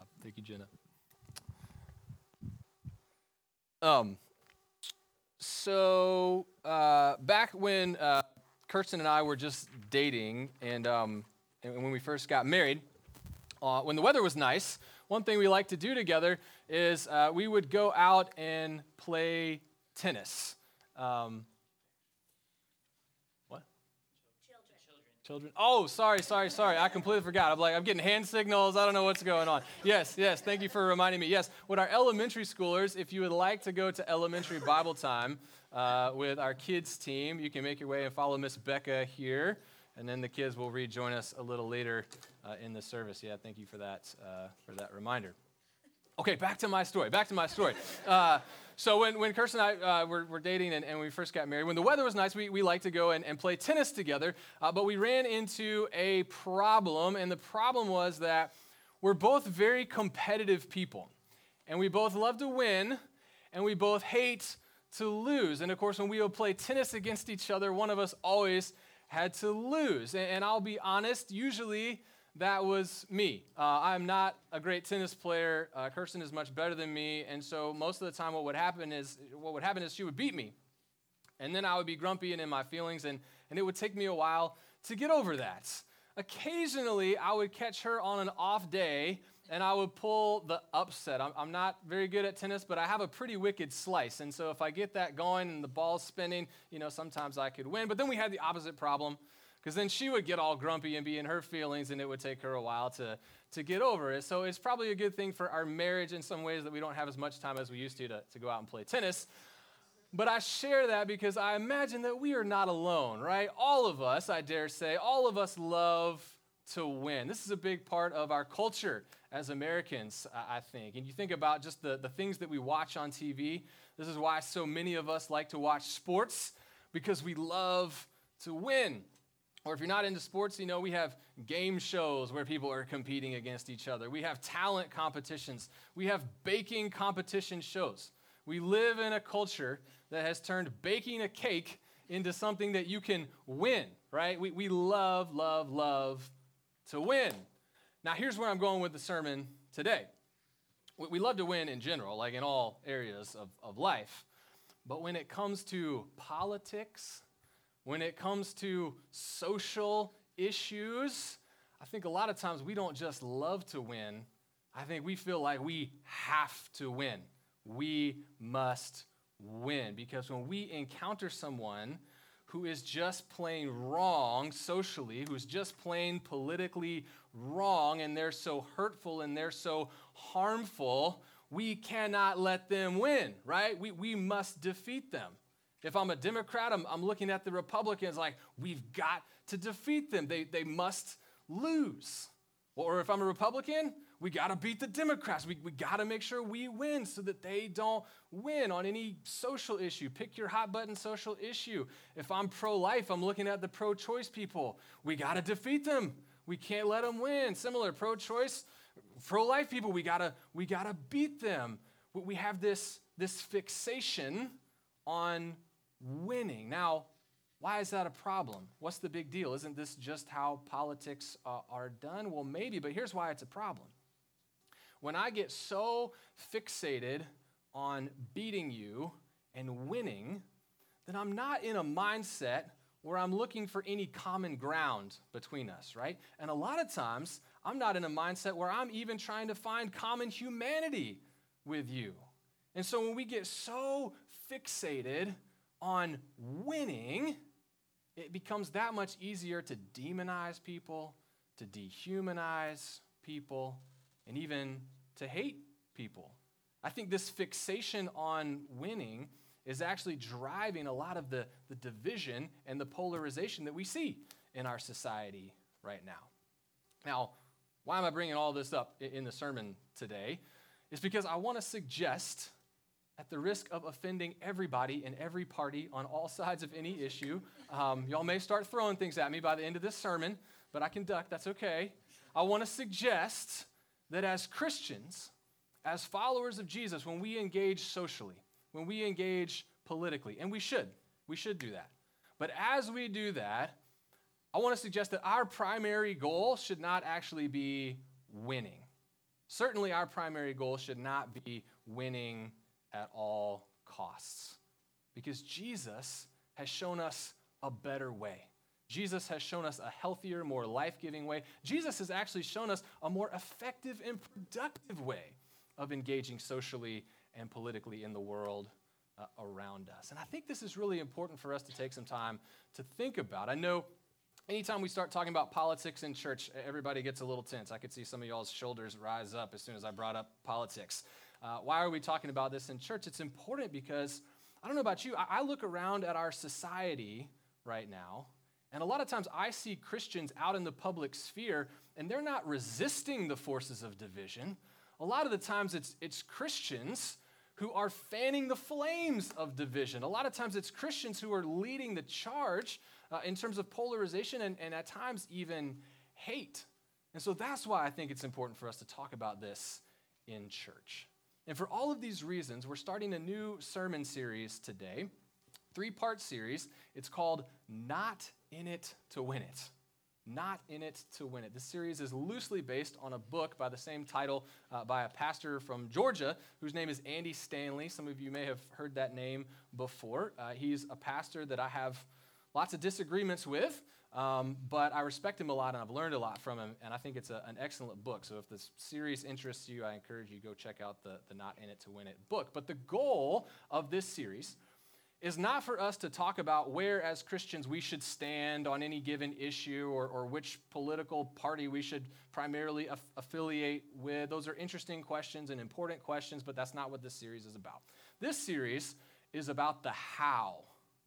job. Thank you, Jenna. Um, so uh, back when uh, Kirsten and I were just dating, and, um, and when we first got married, uh, when the weather was nice, one thing we liked to do together is uh, we would go out and play tennis. Um, Children. Oh, sorry, sorry, sorry. I completely forgot. I'm like, I'm getting hand signals. I don't know what's going on. Yes, yes. Thank you for reminding me. Yes, with our elementary schoolers, if you would like to go to elementary Bible time uh, with our kids team, you can make your way and follow Miss Becca here, and then the kids will rejoin us a little later uh, in the service. Yeah, thank you for that uh, for that reminder. Okay, back to my story. Back to my story. So when, when Kirsten and I uh, were, were, dating and, and, we first got married, when the weather was nice, we, we liked to go and, and play tennis together. Uh, but we ran into a problem, and the problem was that we're both very competitive people. And we both love to win, and we both hate to lose. And of course, when we would play tennis against each other, one of us always had to lose. And, and I'll be honest, usually that was me. Uh, I'm not a great tennis player. Uh, Kirsten is much better than me, and so most of the time, what would happen is what would happen is she would beat me, and then I would be grumpy and in my feelings, and and it would take me a while to get over that. Occasionally, I would catch her on an off day, and I would pull the upset. I'm, I'm not very good at tennis, but I have a pretty wicked slice, and so if I get that going and the ball's spinning, you know, sometimes I could win. But then we had the opposite problem because then she would get all grumpy and be in her feelings, and it would take her a while to, to get over it. So it's probably a good thing for our marriage in some ways that we don't have as much time as we used to to, to go out and play tennis. But I share that because I imagine that we are not alone, right? All of us, I dare say, all of us love to win. This is a big part of our culture as Americans, I think. And you think about just the, the things that we watch on TV. This is why so many of us like to watch sports because we love to win. Or if you're not into sports, you know, we have game shows where people are competing against each other. We have talent competitions. We have baking competition shows. We live in a culture that has turned baking a cake into something that you can win, right? We, we love, love, love to win. Now, here's where I'm going with the sermon today. We love to win in general, like in all areas of, of life. But when it comes to politics, when it comes to social issues, I think a lot of times we don't just love to win. I think we feel like we have to win. We must win. Because when we encounter someone who is just plain wrong socially, who's just plain politically wrong, and they're so hurtful and they're so harmful, we cannot let them win, right? We, we must defeat them. If I'm a Democrat, I'm, I'm looking at the Republicans like, we've got to defeat them. They, they must lose. Or if I'm a Republican, we got to beat the Democrats. We, we got to make sure we win so that they don't win on any social issue. Pick your hot button social issue. If I'm pro life, I'm looking at the pro choice people. We got to defeat them. We can't let them win. Similar, pro choice, pro life people, we got to we got to beat them. We have this, this fixation on winning. Now, why is that a problem? What's the big deal? Isn't this just how politics uh, are done? Well, maybe, but here's why it's a problem. When I get so fixated on beating you and winning, then I'm not in a mindset where I'm looking for any common ground between us, right? And a lot of times, I'm not in a mindset where I'm even trying to find common humanity with you. And so when we get so fixated on winning, it becomes that much easier to demonize people, to dehumanize people, and even to hate people. I think this fixation on winning is actually driving a lot of the, the division and the polarization that we see in our society right now. Now, why am I bringing all this up in the sermon today? Is because I want to suggest at the risk of offending everybody in every party on all sides of any issue. Um, y'all may start throwing things at me by the end of this sermon, but I can duck, that's okay. I want to suggest that as Christians, as followers of Jesus, when we engage socially, when we engage politically, and we should, we should do that. But as we do that, I want to suggest that our primary goal should not actually be winning. certainly our primary goal should not be winning at all costs. Because Jesus has shown us a better way. Jesus has shown us a healthier, more life giving way. Jesus has actually shown us a more effective and productive way of engaging socially and politically in the world uh, around us. And I think this is really important for us to take some time to think about. I know anytime we start talking about politics in church, everybody gets a little tense. I could see some of y'all's shoulders rise up as soon as I brought up politics. Uh, why are we talking about this in church? It's important because I don't know about you, I, I look around at our society right now, and a lot of times I see Christians out in the public sphere, and they're not resisting the forces of division. A lot of the times it's, it's Christians who are fanning the flames of division. A lot of times it's Christians who are leading the charge uh, in terms of polarization and, and at times even hate. And so that's why I think it's important for us to talk about this in church. And for all of these reasons, we're starting a new sermon series today, three part series. It's called Not in It to Win It not in it to win it. This series is loosely based on a book by the same title uh, by a pastor from Georgia whose name is Andy Stanley. Some of you may have heard that name before. Uh, he's a pastor that I have lots of disagreements with, um, but I respect him a lot and I've learned a lot from him, and I think it's a, an excellent book. So if this series interests you, I encourage you go check out the, the Not in It to Win It book. But the goal of this series is not for us to talk about where, as Christians, we should stand on any given issue or, or which political party we should primarily aff- affiliate with. Those are interesting questions and important questions, but that's not what this series is about. This series is about the how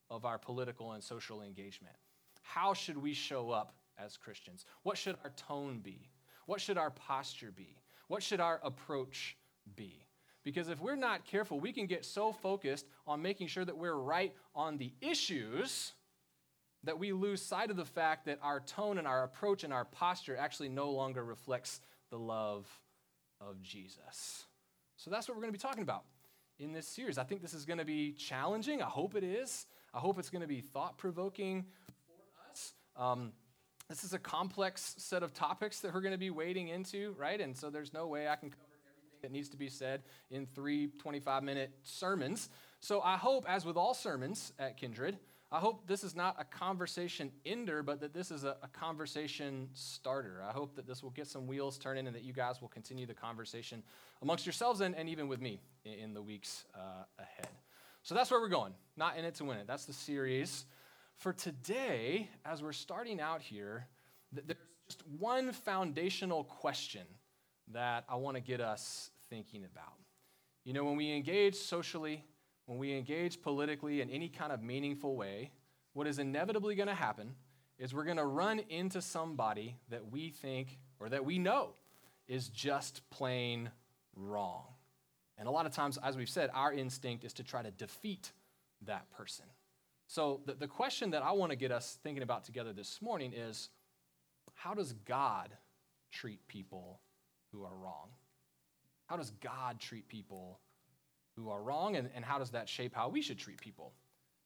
of our political and social engagement. How should we show up as Christians? What should our tone be? What should our posture be? What should our approach be? Because if we're not careful, we can get so focused on making sure that we're right on the issues that we lose sight of the fact that our tone and our approach and our posture actually no longer reflects the love of Jesus. So that's what we're going to be talking about in this series. I think this is going to be challenging. I hope it is. I hope it's going to be thought provoking. Um, this is a complex set of topics that we're going to be wading into, right? And so there's no way I can cover everything that needs to be said in three 25 minute sermons. So I hope, as with all sermons at Kindred, I hope this is not a conversation ender, but that this is a, a, conversation starter. I hope that this will get some wheels turning and that you guys will continue the conversation amongst yourselves and, and even with me in, in the weeks uh, ahead. So that's where we're going. Not in it to win it. That's the series. For today, as we're starting out here, there's just one foundational question that I want to get us thinking about. You know, when we engage socially, when we engage politically in any kind of meaningful way, what is inevitably going to happen is we're going to run into somebody that we think or that we know is just plain wrong. And a lot of times, as we've said, our instinct is to try to defeat that person. So, the, the question that I want to get us thinking about together this morning is how does God treat people who are wrong? How does God treat people who are wrong, and, and how does that shape how we should treat people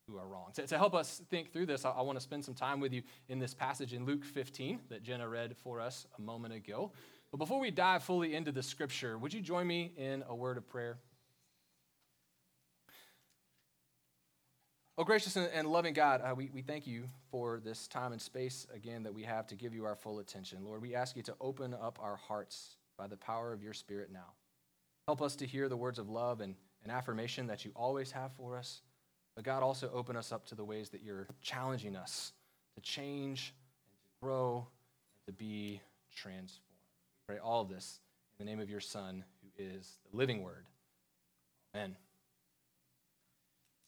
who are wrong? To, to help us think through this, I, I want to spend some time with you in this passage in Luke 15 that Jenna read for us a moment ago. But before we dive fully into the scripture, would you join me in a word of prayer? Oh, gracious and loving God, uh, we, we thank you for this time and space again that we have to give you our full attention. Lord, we ask you to open up our hearts by the power of your Spirit now. Help us to hear the words of love and, and affirmation that you always have for us. But God, also open us up to the ways that you're challenging us to change and to grow and to be transformed. We pray all of this in the name of your Son, who is the living word. Amen.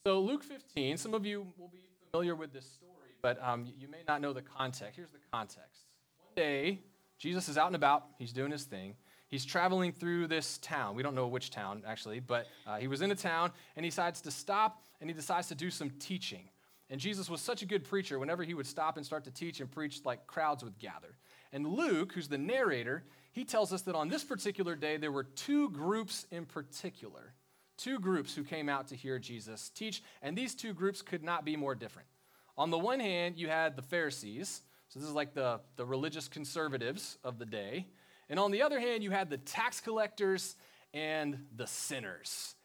So, Luke 15, some of you will be familiar with this story, but um, you may not know the context. Here's the context. One day, Jesus is out and about, he's doing his thing he's traveling through this town. We don't know which town, actually, but uh, he was in a town and he decides to stop and he decides to do some teaching. And Jesus was such a good preacher, whenever he would stop and start to teach and preach, like crowds would gather. And Luke, who's the narrator, he tells us that on this particular day, there were two groups in particular, two groups who came out to hear Jesus teach, and these two groups could not be more different. On the one hand, you had the Pharisees, so this is like the, the religious conservatives of the day, And on the other hand, you had the tax collectors and the sinners.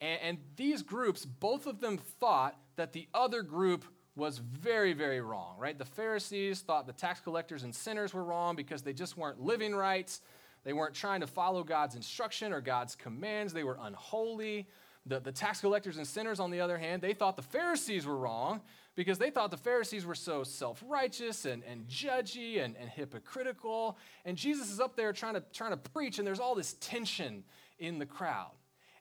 And, and these groups, both of them thought that the other group was very, very wrong, right? The Pharisees thought the tax collectors and sinners were wrong because they just weren't living right. They weren't trying to follow God's instruction or God's commands. They were unholy. The, the tax collectors and sinners, on the other hand, they thought the Pharisees were wrong because they thought the Pharisees were so self righteous and, and judgy and, and hypocritical. And Jesus is up there trying to, trying to preach, and there's all this tension in the crowd.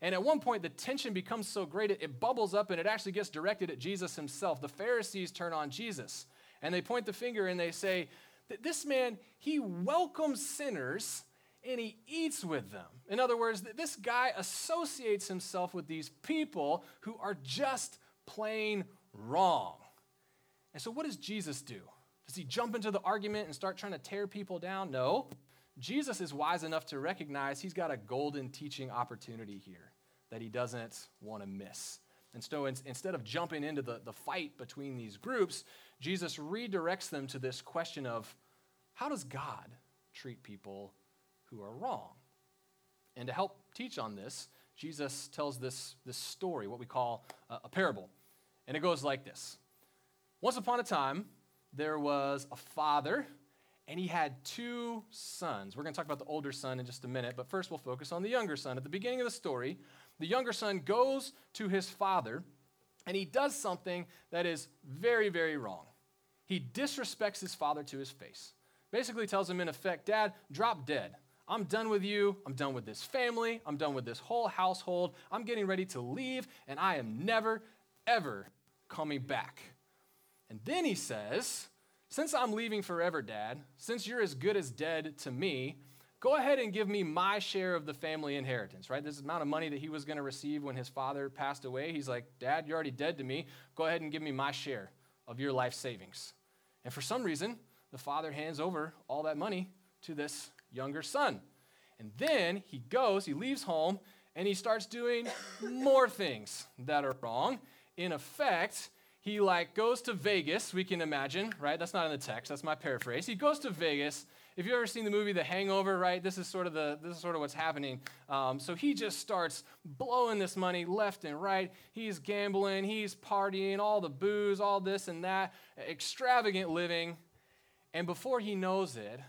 And at one point, the tension becomes so great, it, it bubbles up and it actually gets directed at Jesus himself. The Pharisees turn on Jesus and they point the finger and they say, This man, he welcomes sinners and he eats with them. In other words, this guy associates himself with these people who are just plain wrong. And so, what does Jesus do? Does he jump into the argument and start trying to tear people down? No. Jesus is wise enough to recognize he's got a golden teaching opportunity here that he doesn't want to miss. And so instead of jumping into the, the fight between these groups, Jesus redirects them to this question of how does God treat people who are wrong? And to help teach on this, Jesus tells this, this story, what we call a, a parable. And it goes like this Once upon a time, there was a father and he had two sons. We're going to talk about the older son in just a minute, but first we'll focus on the younger son. At the beginning of the story, the younger son goes to his father and he does something that is very, very wrong. He disrespects his father to his face. Basically, tells him, in effect, Dad, drop dead. I'm done with you. I'm done with this family. I'm done with this whole household. I'm getting ready to leave, and I am never, ever coming back. And then he says, since I'm leaving forever, Dad, since you're as good as dead to me, go ahead and give me my share of the family inheritance, right? This amount of money that he was going to receive when his father passed away. He's like, Dad, you're already dead to me. Go ahead and give me my share of your life savings. And for some reason, the father hands over all that money to this younger son. And then he goes, he leaves home, and he starts doing more things that are wrong. In effect, he like goes to Vegas, we can imagine, right? That's not in the text, that's my paraphrase. He goes to Vegas. If you've ever seen the movie The Hangover, right, this is sort of the this is sort of what's happening. Um, so he just starts blowing this money left and right. He's gambling, he's partying, all the booze, all this and that, extravagant living, and before he knows it,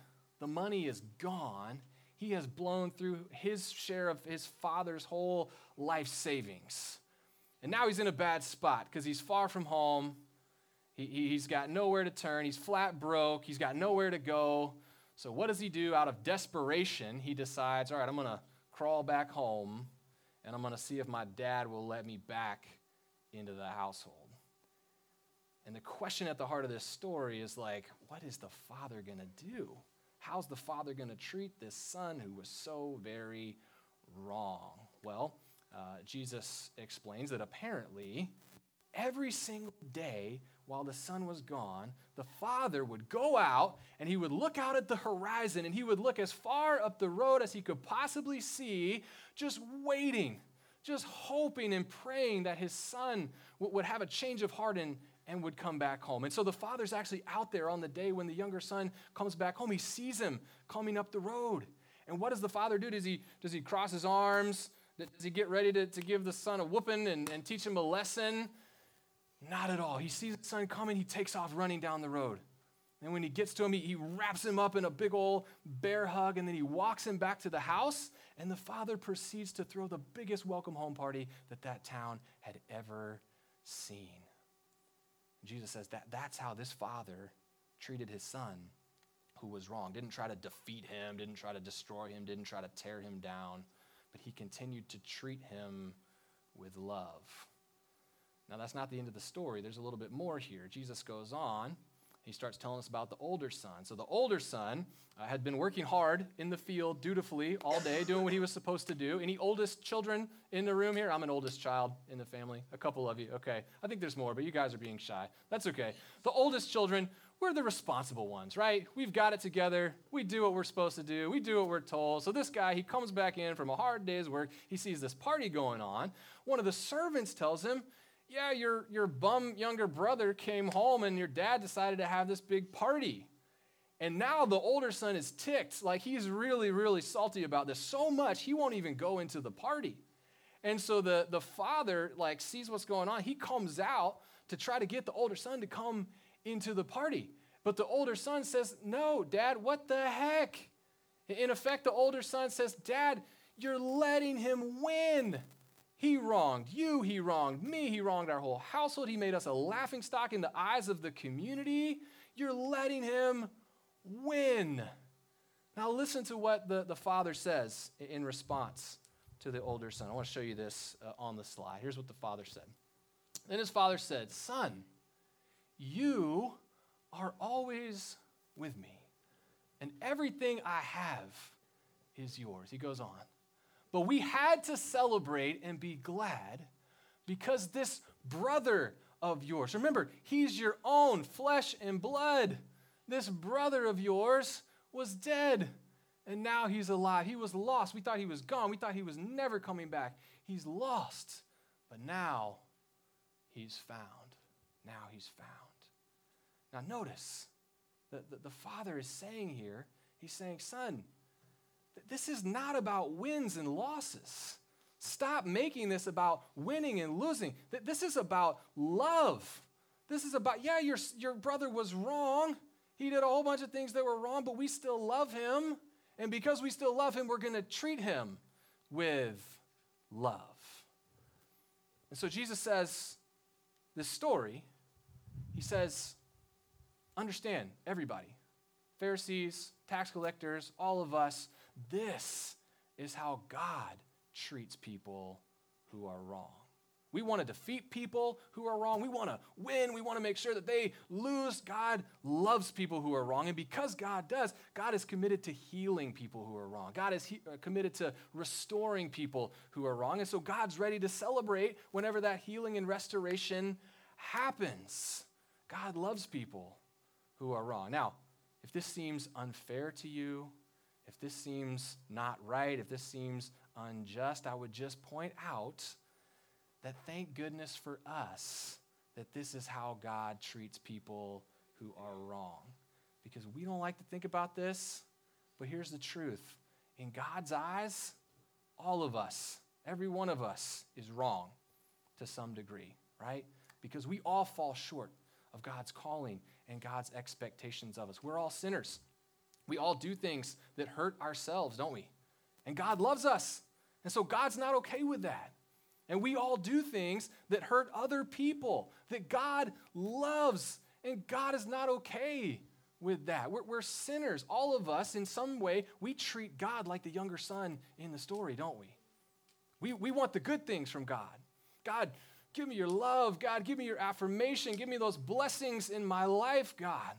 the money is gone. He has blown through his share of his father's whole life savings. And now he's in a bad spot because he's far from home. He, he's got nowhere to turn. He's flat broke. He's got nowhere to go. So, what does he do out of desperation? He decides, all right, I'm going to crawl back home and I'm going to see if my dad will let me back into the household. And the question at the heart of this story is like, what is the father going to do? How's the father going to treat this son who was so very wrong? Well, uh, Jesus explains that apparently every single day while the son was gone, the father would go out and he would look out at the horizon and he would look as far up the road as he could possibly see, just waiting, just hoping and praying that his son would have a change of heart and, and would come back home. And so the father's actually out there on the day when the younger son comes back home. He sees him coming up the road. And what does the father do? Does he, does he cross his arms? Does he get ready to, to give the son a whooping and, and teach him a lesson? Not at all. He sees the son coming, he takes off running down the road. And when he gets to him, he, he wraps him up in a big old bear hug, and then he walks him back to the house. And the father proceeds to throw the biggest welcome home party that that town had ever seen. Jesus says that that's how this father treated his son who was wrong. Didn't try to defeat him, didn't try to destroy him, didn't try to tear him down but he continued to treat him with love. Now, that's not the end of the story. There's a little bit more here. Jesus goes on. He starts telling us about the older son. So, the older son uh, had been working hard in the field dutifully all day, doing what he was supposed to do. Any oldest children in the room here? I'm an oldest child in the family. A couple of you. Okay. I think there's more, but you guys are being shy. That's okay. The oldest children we're the responsible ones, right? We've got it together. We do what we're supposed to do. We do what we're told. So this guy, he comes back in from a hard day's work. He sees this party going on. One of the servants tells him, Yeah, your, your bum younger brother came home and your dad decided to have this big party. And now the older son is ticked. Like he's really, really salty about this. So much, he won't even go into the party. And so the, the father like sees what's going on. He comes out to try to get the older son to come into the party. But the older son says, No, dad, what the heck? In effect, the older son says, Dad, you're letting him win. He wronged you, he wronged me, he wronged our whole household. He made us a laughing stock in the eyes of the community. You're letting him win. Now, listen to what the, the father says in response to the older son. I want to show you this uh, on the slide. Here's what the father said. Then his father said, Son, you are always with me, and everything I have is yours. He goes on. But we had to celebrate and be glad because this brother of yours, remember, he's your own flesh and blood this brother of yours was dead and now he's alive. He was lost. We thought he was gone. We thought he was never coming back. He's lost, but now he's found. Now he's found. Now, notice that the, the father is saying here, he's saying, Son, this is not about wins and losses. Stop making this about winning and losing. This is about love. This is about, yeah, your, your brother was wrong. He did a whole bunch of things that were wrong, but we still love him. And because we still love him, we're going to treat him with love. And so Jesus says this story, he says, understand, everybody, Pharisees, tax collectors, all of us, this is how God treats people who are wrong. We want to defeat people who are wrong. We want to win. We want to make sure that they lose. God loves people who are wrong. And because God does, God is committed to healing people who are wrong. God is he- uh, committed to restoring people who are wrong. And so God's ready to celebrate whenever that healing and restoration happens. God loves people who are wrong. Now, if this seems unfair to you, if this seems not right, if this seems unjust, I would just point out that thank goodness for us that this is how God treats people who are wrong. Because we don't like to think about this, but here's the truth. In God's eyes, all of us, every one of us, is wrong to some degree, right? Because we all fall short of God's calling and God's expectations of us. We're all sinners. We all do things that hurt ourselves, don't we? And God loves us. And so God's not okay with that. And we all do things that hurt other people that God loves. And God is not okay with that. We're, we're, sinners. All of us, in some way, we treat God like the younger son in the story, don't we? We, we want the good things from God. God, give me your love. God, give me your affirmation. Give me those blessings in my life, God.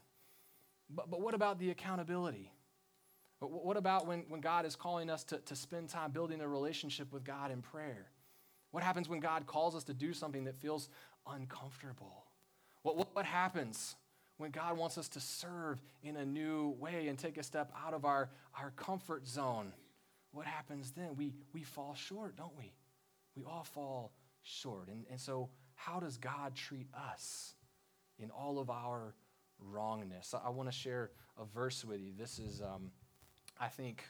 But, but what about the accountability? What about when, when God is calling us to, to spend time building a relationship with God in prayer? What happens when God calls us to do something that feels uncomfortable? What, what, what, happens when God wants us to serve in a new way and take a step out of our, our comfort zone? What happens then? We, we fall short, don't we? We all fall short. And, and so, how does God treat us in all of our wrongness? I, want to share a verse with you. This is, um, I think,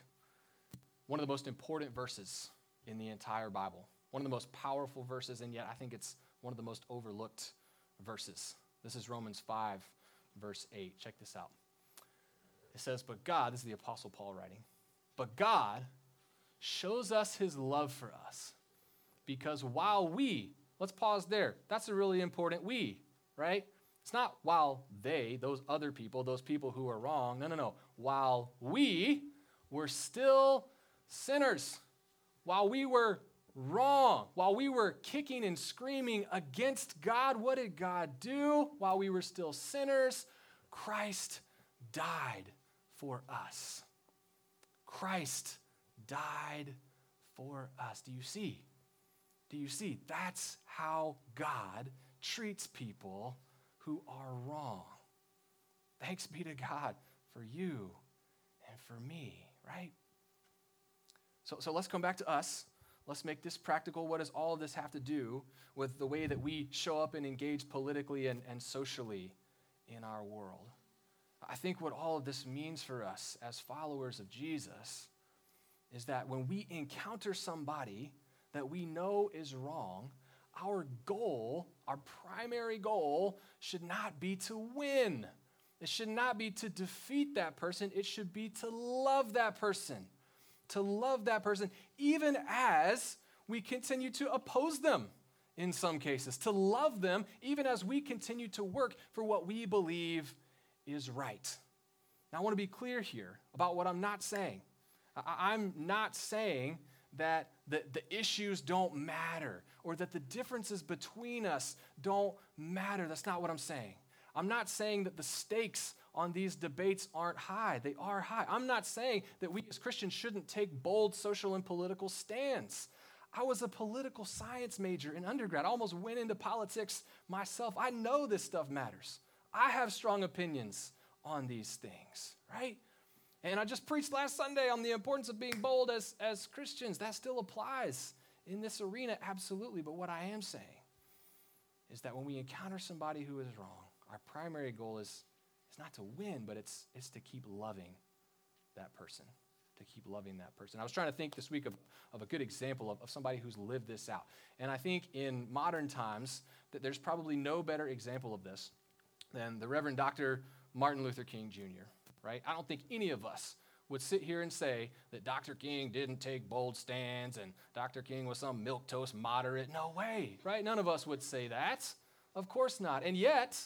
one of the most important verses in the entire Bible one of the most powerful verses, and yet I think it's one of the most overlooked verses. This is Romans 5, verse 8. Check this out. It says, But God, this is the Apostle Paul writing, but God shows us his love for us because while we, let's pause there. That's a really important we, right? It's not while they, those other people, those people who are wrong. No, no, no. While we were still sinners, while we were wrong. While we were kicking and screaming against God, what did God do? While we were still sinners, Christ died for us. Christ died for us. Do you see? Do you see? That's how God treats people who are wrong. Thanks be to God for you and for me, right? So, so let's come back to us Let's make this practical. What does all of this have to do with the way that we show up and engage politically and, and socially in our world? I think what all of this means for us as followers of Jesus is that when we encounter somebody that we know is wrong, our goal, our primary goal, should not be to win. It should not be to defeat that person. It should be to love that person. To love that person, even as we continue to oppose them in some cases. To love them, even as we continue to work for what we believe is right. Now, I want to be clear here about what I'm not saying. I'm not saying that the, the issues don't matter or that the differences between us don't matter. That's not what I'm saying. I'm not saying that the stakes on these debates aren't high. They are high. I'm not saying that we as Christians shouldn't take bold social and political stands. I was a political science major in undergrad. I almost went into politics myself. I know this stuff matters. I have strong opinions on these things, right? And I just preached last Sunday on the importance of being bold as, as Christians. That still applies in this arena, absolutely. But what I am saying is that when we encounter somebody who is wrong, our primary goal is, is not to win, but it's, it's to keep loving that person. To keep loving that person. I was trying to think this week of, of a good example of, of somebody who's lived this out. And I think in modern times that there's probably no better example of this than the Reverend Dr. Martin Luther King Jr right? I don't think any of us would sit here and say that Dr. King didn't take bold stands and Dr. King was some milquetoast moderate. No way, right? None of us would say that. Of course not. And yet,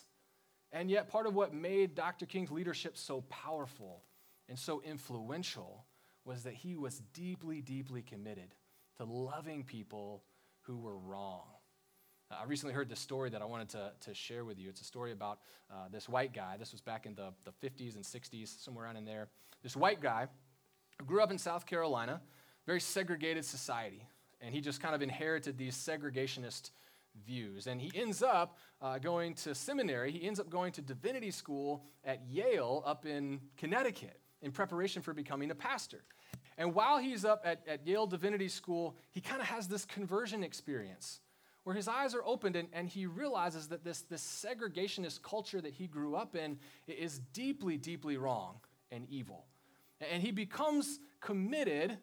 and yet part of what made Dr. King's leadership so powerful and so influential was that he was deeply, deeply committed to loving people who were wrong. I recently heard this story that I wanted to, to share with you. It's a story about uh, this white guy. This was back in the, the 50s and 60s, somewhere around in there. This white guy grew up in South Carolina, very segregated society, and he just kind of inherited these segregationist views. And he ends up uh, going to seminary, he ends up going to divinity school at Yale up in Connecticut in preparation for becoming a pastor. And while he's up at, at Yale Divinity School, he kind of has this conversion experience where his eyes are opened and, and he realizes that this, this segregationist culture that he grew up in is deeply, deeply wrong and evil. And he becomes committed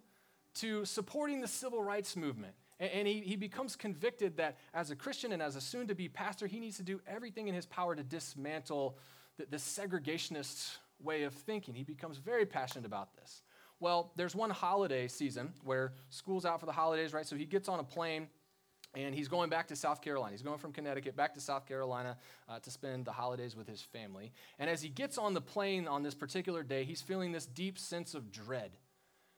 to supporting the civil rights movement. And he, he becomes convicted that as a Christian and as a soon to be pastor, he needs to do everything in his power to dismantle the, the segregationist way of thinking. He becomes very passionate about this. Well, there's one holiday season where school's out for the holidays, right? So he gets on a plane and he's going back to South Carolina. He's going from Connecticut back to South Carolina uh, to spend the holidays with his family. And as he gets on the plane on this particular day, he's feeling this deep sense of dread.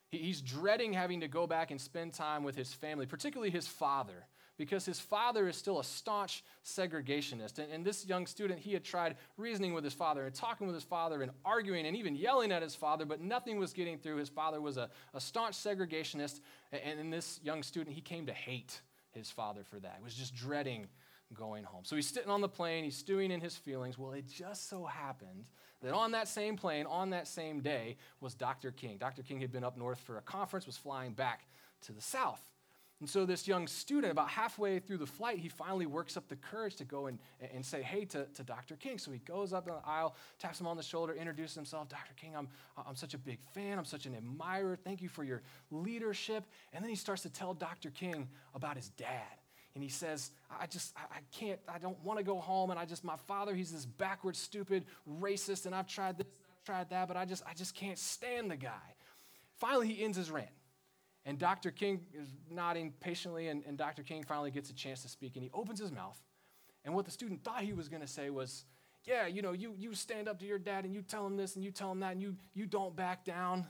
He, he's dreading having to go back and spend time with his family, particularly his father, because his father is still a staunch segregationist. And, and this young student, he had tried reasoning with his father and talking with his father and arguing and even yelling at his father, but nothing was getting through. His father was a, a staunch segregationist. And, and this young student, he came to hate his father for that. He was just dreading going home. So he's sitting on the plane, he's stewing in his feelings. Well, it just so happened that on that same plane, on that same day, was Dr. King. Dr. King had been up north for a conference, was flying back to the south. And so this young student, about halfway through the flight, he finally works up the courage to go and, and say hey to, to Dr. King. So he goes up in the aisle, taps him on the shoulder, introduces himself. Dr. King, I'm, I'm such a big fan. I'm such an admirer. Thank you for your leadership. And then he starts to tell Dr. King about his dad. And he says, I just, I can't, I don't want to go home. And I just, my father, he's this backward, stupid, racist. And I've tried this, I've tried that, but I just, I just can't stand the guy. Finally, he ends his rant. And Dr. King is nodding patiently, and, and Dr. King finally gets a chance to speak, and he opens his mouth. And what the student thought he was going to say was, Yeah, you know, you, you stand up to your dad and you tell him this and you tell him that, and you, you don't back down.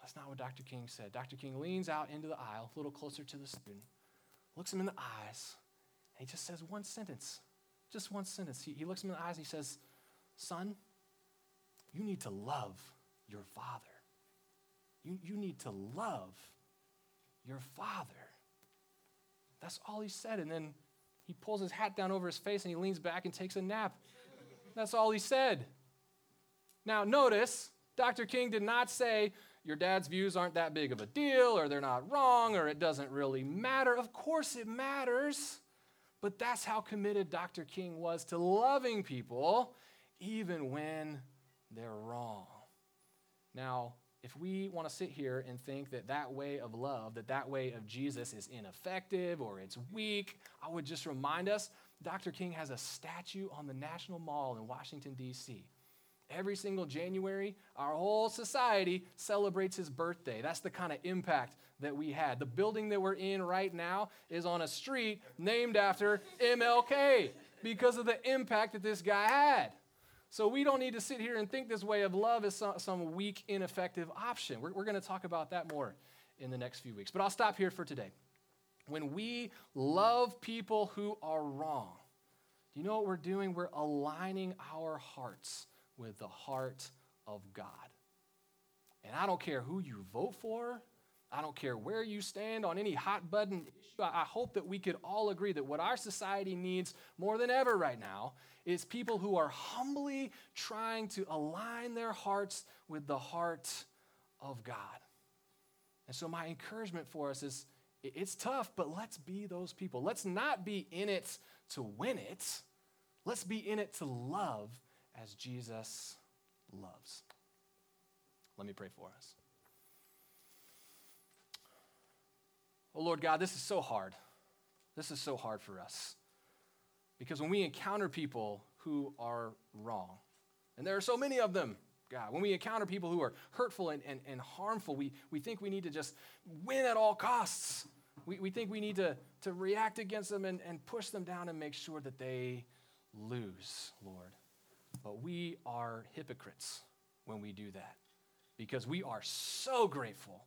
That's not what Dr. King said. Dr. King leans out into the aisle, a little closer to the student, looks him in the eyes, and he just says one sentence. Just one sentence. He, he looks him in the eyes and he says, Son, you need to love your father. You, you need to love your father. That's all he said. And then he pulls his hat down over his face and he leans back and takes a nap. That's all he said. Now, notice, Dr. King did not say, your dad's views aren't that big of a deal, or they're not wrong, or it doesn't really matter. Of course, it matters. But that's how committed Dr. King was to loving people, even when they're wrong. Now, if we want to sit here and think that that way of love, that that way of Jesus is ineffective or it's weak, I would just remind us Dr. King has a statue on the National Mall in Washington, D.C. Every single January, our whole society celebrates his birthday. That's the kind of impact that we had. The building that we're in right now is on a street named after MLK because of the impact that this guy had. So we don't need to sit here and think this way of love is some, some weak, ineffective option. We're, we're going to talk about that more in the next few weeks. But I'll stop here for today. When we love people who are wrong, do you know what we're doing? We're aligning our hearts with the heart of God. And I don't care who you vote for, I don't care where you stand on any hot button issue. I hope that we could all agree that what our society needs more than ever right now is people who are humbly trying to align their hearts with the heart of God. And so, my encouragement for us is it's tough, but let's be those people. Let's not be in it to win it, let's be in it to love as Jesus loves. Let me pray for us. Oh, Lord God, this is so hard. This is so hard for us. Because when we encounter people who are wrong, and there are so many of them, God, when we encounter people who are hurtful and, and, and harmful, we, we think we need to just win at all costs. We, we think we need to, to react against them and, and push them down and make sure that they lose, Lord. But we are hypocrites when we do that because we are so grateful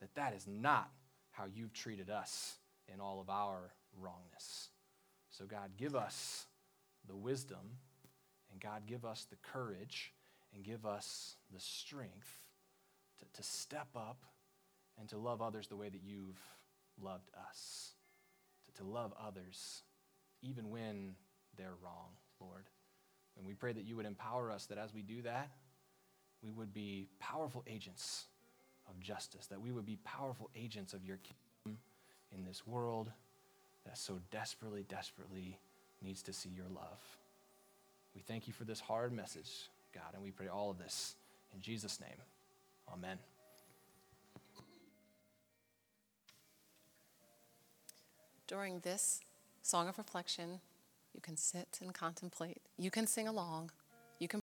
that that is not how you've treated us in all of our wrongness. So, God, give us the wisdom, and God, give us the courage, and give us the strength to, to step up and to love others the way that you've loved us, to, to love others even when they're wrong, Lord. And we pray that you would empower us that as we do that, we would be powerful agents of justice, that we would be powerful agents of your kingdom in this world that so desperately, desperately needs to see your love. We thank you for this hard message, God, and we pray all of this in Jesus' name. Amen. During this song of reflection, you can sit and contemplate. You can sing along.